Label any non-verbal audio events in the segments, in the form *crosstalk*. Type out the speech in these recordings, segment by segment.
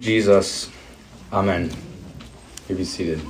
Jesus. Amen. You be seated.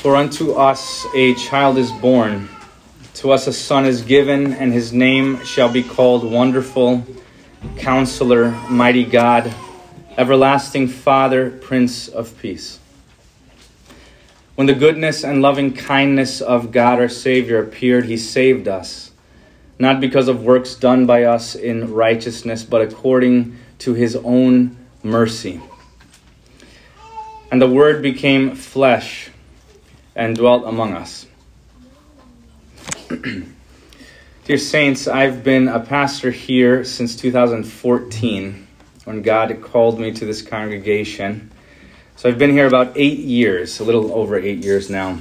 For unto us a child is born, to us a son is given, and his name shall be called Wonderful, Counselor, Mighty God, Everlasting Father, Prince of Peace. When the goodness and loving kindness of God our Savior appeared, he saved us not because of works done by us in righteousness, but according to his own mercy. And the Word became flesh and dwelt among us. *clears throat* Dear Saints, I've been a pastor here since 2014 when God called me to this congregation. So I've been here about eight years, a little over eight years now.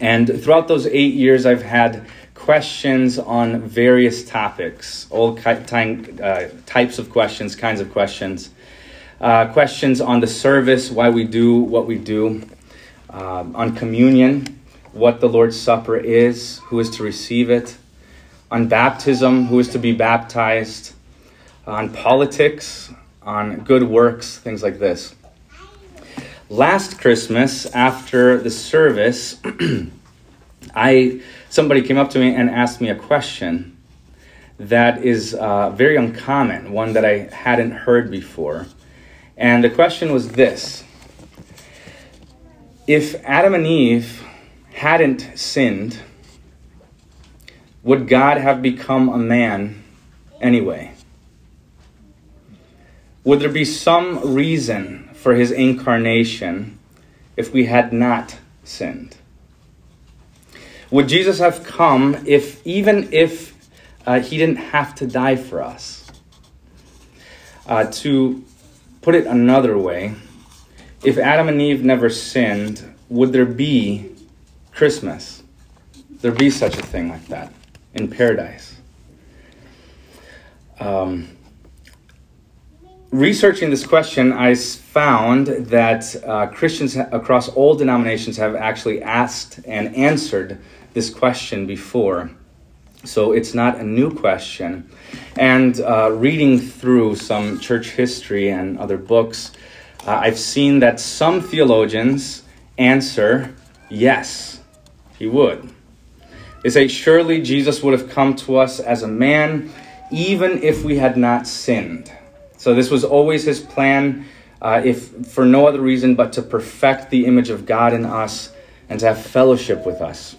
And throughout those eight years, I've had questions on various topics, all uh, types of questions, kinds of questions. Uh, questions on the service, why we do what we do, uh, on communion, what the Lord's Supper is, who is to receive it, on baptism, who is to be baptized, on politics, on good works, things like this. Last Christmas, after the service, *clears throat* I somebody came up to me and asked me a question that is uh, very uncommon, one that I hadn't heard before. And the question was this If Adam and Eve hadn't sinned, would God have become a man anyway? Would there be some reason for his incarnation if we had not sinned? Would Jesus have come if, even if uh, he didn't have to die for us? Uh, to put it another way, if Adam and Eve never sinned, would there be Christmas? There be such a thing like that in paradise? Um, researching this question, I found that uh, Christians across all denominations have actually asked and answered this question before. So it's not a new question. And uh, reading through some church history and other books, uh, I've seen that some theologians answer yes, he would. They say, surely Jesus would have come to us as a man, even if we had not sinned. So this was always his plan, uh, if for no other reason but to perfect the image of God in us and to have fellowship with us.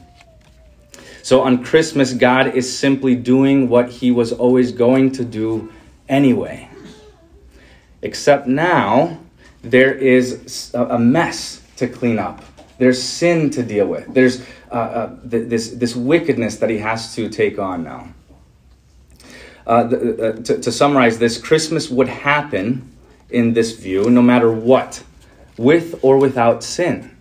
So on Christmas, God is simply doing what he was always going to do anyway. Except now, there is a mess to clean up. There's sin to deal with. There's uh, uh, this, this wickedness that he has to take on now. Uh, uh, to, to summarize this, Christmas would happen in this view no matter what, with or without sin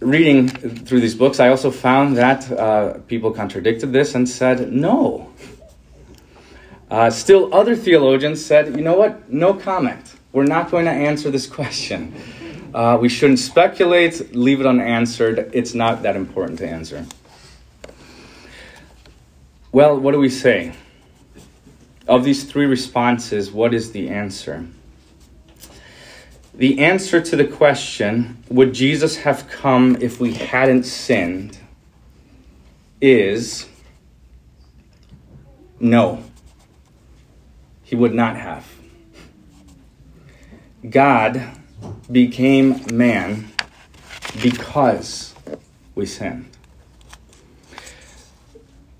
reading through these books, I also found that uh, people contradicted this and said no. Uh, still, other theologians said, you know what? No comment. We're not going to answer this *laughs* question. We shouldn't speculate, leave it unanswered. It's not that important to answer. Well, what do we say? Of these three responses, what is the answer? The answer to the question, would Jesus have come if we hadn't sinned, is no. He would not have. God became man because we sinned.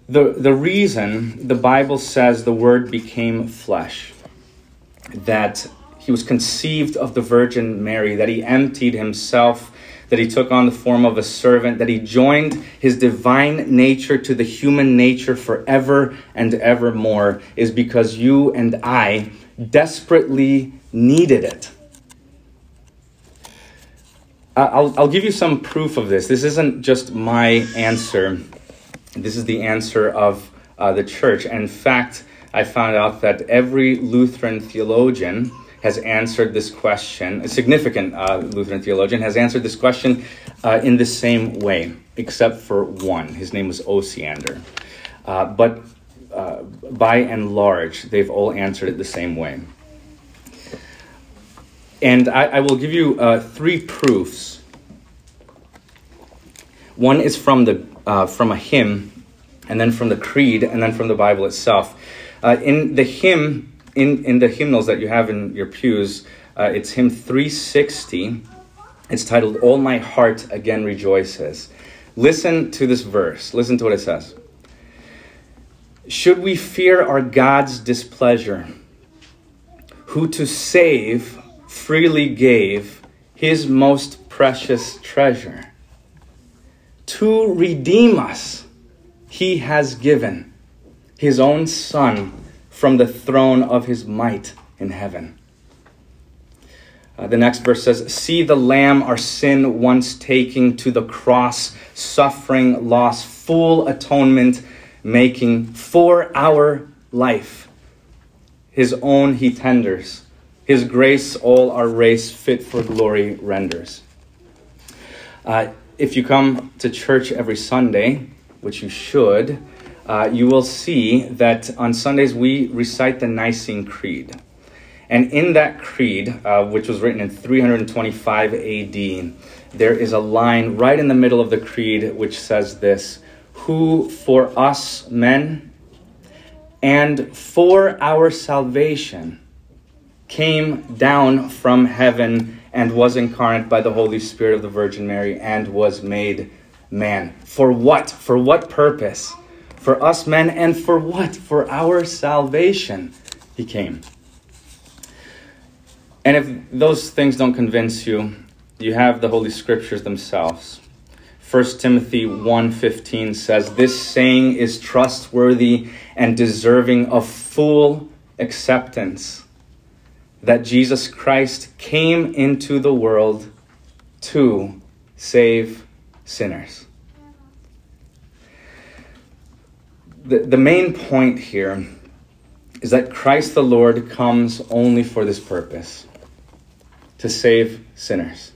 The, the reason the Bible says the Word became flesh, that he was conceived of the Virgin Mary, that he emptied himself, that he took on the form of a servant, that he joined his divine nature to the human nature forever and evermore, is because you and I desperately needed it. I'll, I'll give you some proof of this. This isn't just my answer, this is the answer of uh, the church. in fact, I found out that every Lutheran theologian has answered this question. A significant uh, Lutheran theologian has answered this question uh, in the same way, except for one. His name was Osiander. Uh, but uh, by and large, they've all answered it the same way. And I, I will give you uh, three proofs. One is from, the, uh, from a hymn, and then from the creed, and then from the Bible itself. Uh, in the hymn, in, in the hymnals that you have in your pews, uh, it's hymn 360. It's titled, All My Heart Again Rejoices. Listen to this verse. Listen to what it says. Should we fear our God's displeasure, who to save freely gave his most precious treasure? To redeem us, he has given his own Son from the throne of his might in heaven. Uh, the next verse says, See the Lamb our sin once taking to the cross, suffering loss, full atonement making for our life. His own he tenders, his grace all our race fit for glory renders. Uh, if you come to church every Sunday, which you should, uh, you will see that on Sundays we recite the Nicene Creed. And in that creed, uh, which was written in 325 AD, there is a line right in the middle of the creed which says this Who for us men and for our salvation came down from heaven and was incarnate by the Holy Spirit of the Virgin Mary and was made man. For what? For what purpose? For us men and for what? For our salvation he came. And if those things don't convince you, you have the Holy Scriptures themselves. 1 Timothy 1:15 says this saying is trustworthy and deserving of full acceptance that Jesus Christ came into the world to save sinners. The, the main point here is that Christ the Lord comes only for this purpose to save sinners.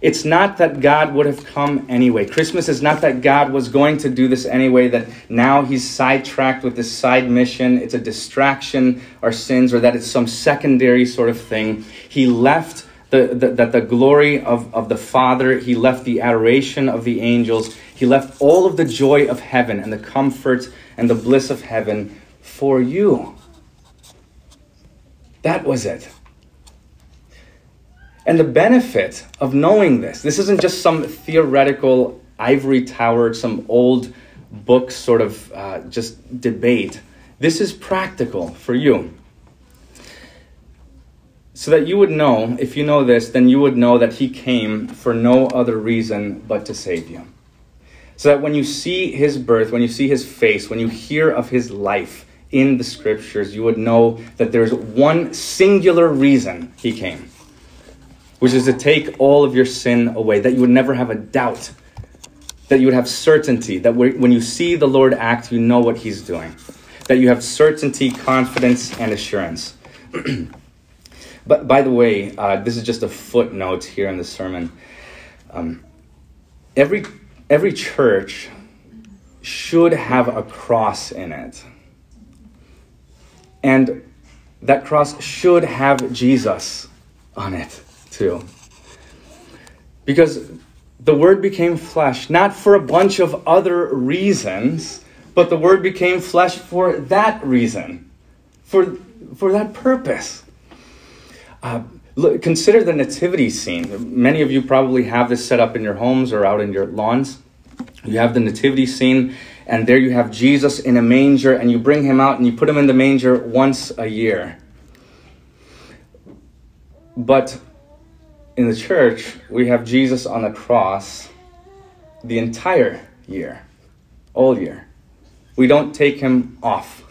It's not that God would have come anyway. Christmas is not that God was going to do this anyway, that now he's sidetracked with this side mission. It's a distraction, our sins, or that it's some secondary sort of thing. He left the, the, that the glory of, of the Father, he left the adoration of the angels, he left all of the joy of heaven and the comfort and the bliss of heaven for you. That was it. And the benefit of knowing this, this isn't just some theoretical ivory tower, some old book sort of uh, just debate. This is practical for you. So that you would know, if you know this, then you would know that He came for no other reason but to save you. So that when you see His birth, when you see His face, when you hear of His life in the Scriptures, you would know that there's one singular reason He came which is to take all of your sin away, that you would never have a doubt, that you would have certainty, that when you see the Lord act, you know what He's doing, that you have certainty, confidence, and assurance. *clears throat* but by the way, uh, this is just a footnote here in the sermon. Um, every every church should have a cross in it, and that cross should have Jesus on it too. Because the Word became flesh, not for a bunch of other reasons, but the Word became flesh for that reason, for, for that purpose. Uh, look, consider the nativity scene. Many of you probably have this set up in your homes or out in your lawns. You have the nativity scene, and there you have Jesus in a manger, and you bring him out and you put him in the manger once a year. But in the church, we have Jesus on the cross the entire year, all year. We don't take him off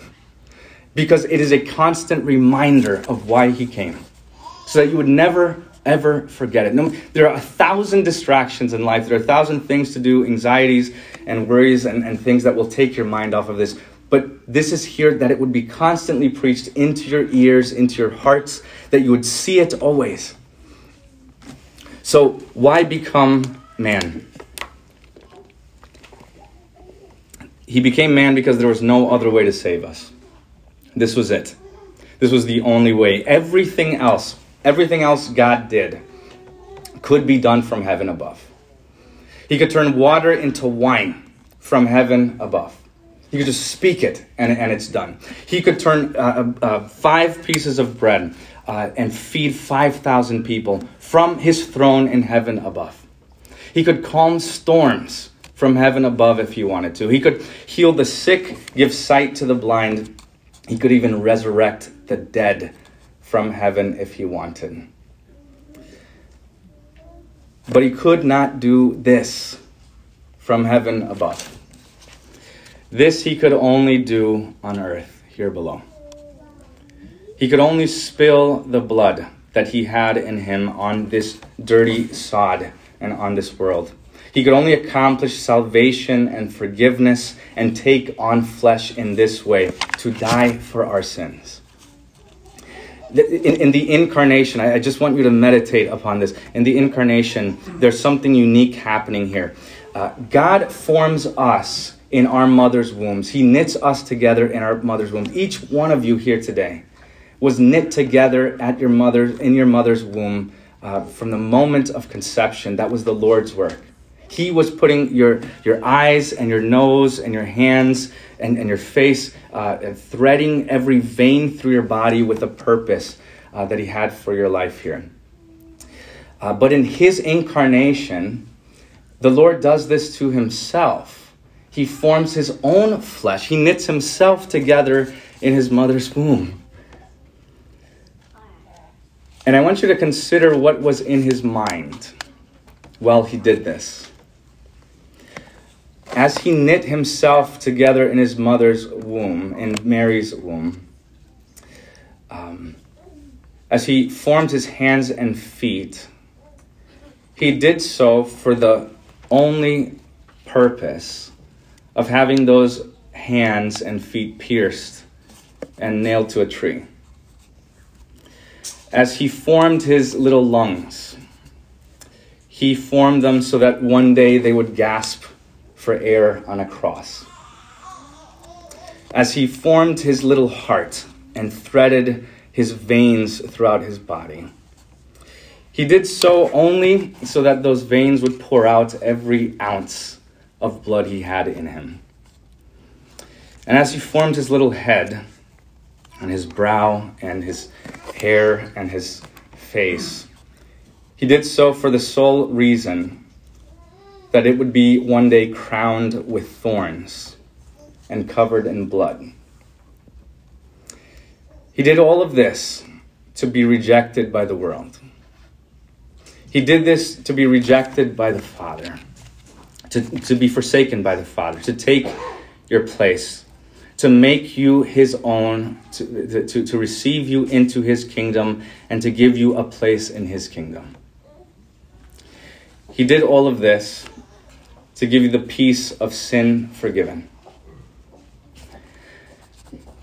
because it is a constant reminder of why he came so that you would never ever forget it. No, there are a thousand distractions in life, there are a thousand things to do, anxieties and worries and, and things that will take your mind off of this. But this is here that it would be constantly preached into your ears, into your hearts, that you would see it always So, why become man? He became man because there was no other way to save us. This was it. This was the only way. Everything else, everything else God did, could be done from heaven above. He could turn water into wine from heaven above. He could just speak it and, and it's done. He could turn uh, uh, uh five pieces of bread uh, and feed 5,000 people from his throne in heaven above. He could calm storms from heaven above if he wanted to. He could heal the sick, give sight to the blind. He could even resurrect the dead from heaven if he wanted. But he could not do this from heaven above. This he could only do on earth, here below. He could only spill the blood that he had in him on this dirty sod and on this world. He could only accomplish salvation and forgiveness and take on flesh in this way to die for our sins. In, in, the incarnation, I, just want you to meditate upon this. In the incarnation, there's something unique happening here. Uh, God forms us in our mother's wombs. He knits us together in our mother's wombs. Each one of you here today was knit together at your mother in your mother's womb uh, from the moment of conception. That was the Lord's work. He was putting your your eyes and your nose and your hands and, and your face, uh, and threading every vein through your body with a purpose uh, that He had for your life here. Uh, but in His incarnation, the Lord does this to Himself he forms his own flesh. He knits himself together in his mother's womb. And I want you to consider what was in his mind while he did this. As he knit himself together in his mother's womb, in Mary's womb, um, as he formed his hands and feet, he did so for the only purpose of having those hands and feet pierced and nailed to a tree. As he formed his little lungs, he formed them so that one day they would gasp for air on a cross. As he formed his little heart and threaded his veins throughout his body, he did so only so that those veins would pour out every ounce of blood he had in him. And as he formed his little head and his brow and his hair and his face, he did so for the sole reason that it would be one day crowned with thorns and covered in blood. He did all of this to be rejected by the world. He did this to be rejected by the Father to, to be forsaken by the Father, to take your place, to make you his own, to, to, to receive you into his kingdom, and to give you a place in his kingdom. He did all of this to give you the peace of sin forgiven.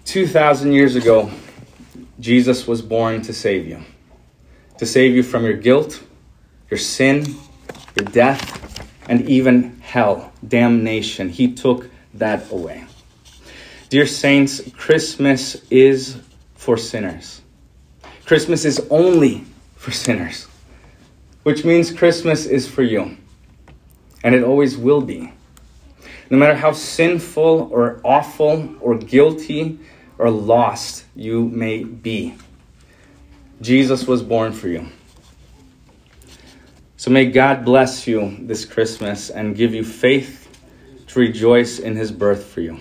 2,000 years ago, Jesus was born to save you, to save you from your guilt, your sin, your death, and even hell, damnation. He took that away. Dear saints, Christmas is for sinners. Christmas is only for sinners, which means Christmas is for you. And it always will be. No matter how sinful or awful or guilty or lost you may be, Jesus was born for you. So may God bless you this Christmas and give you faith to rejoice in his birth for you.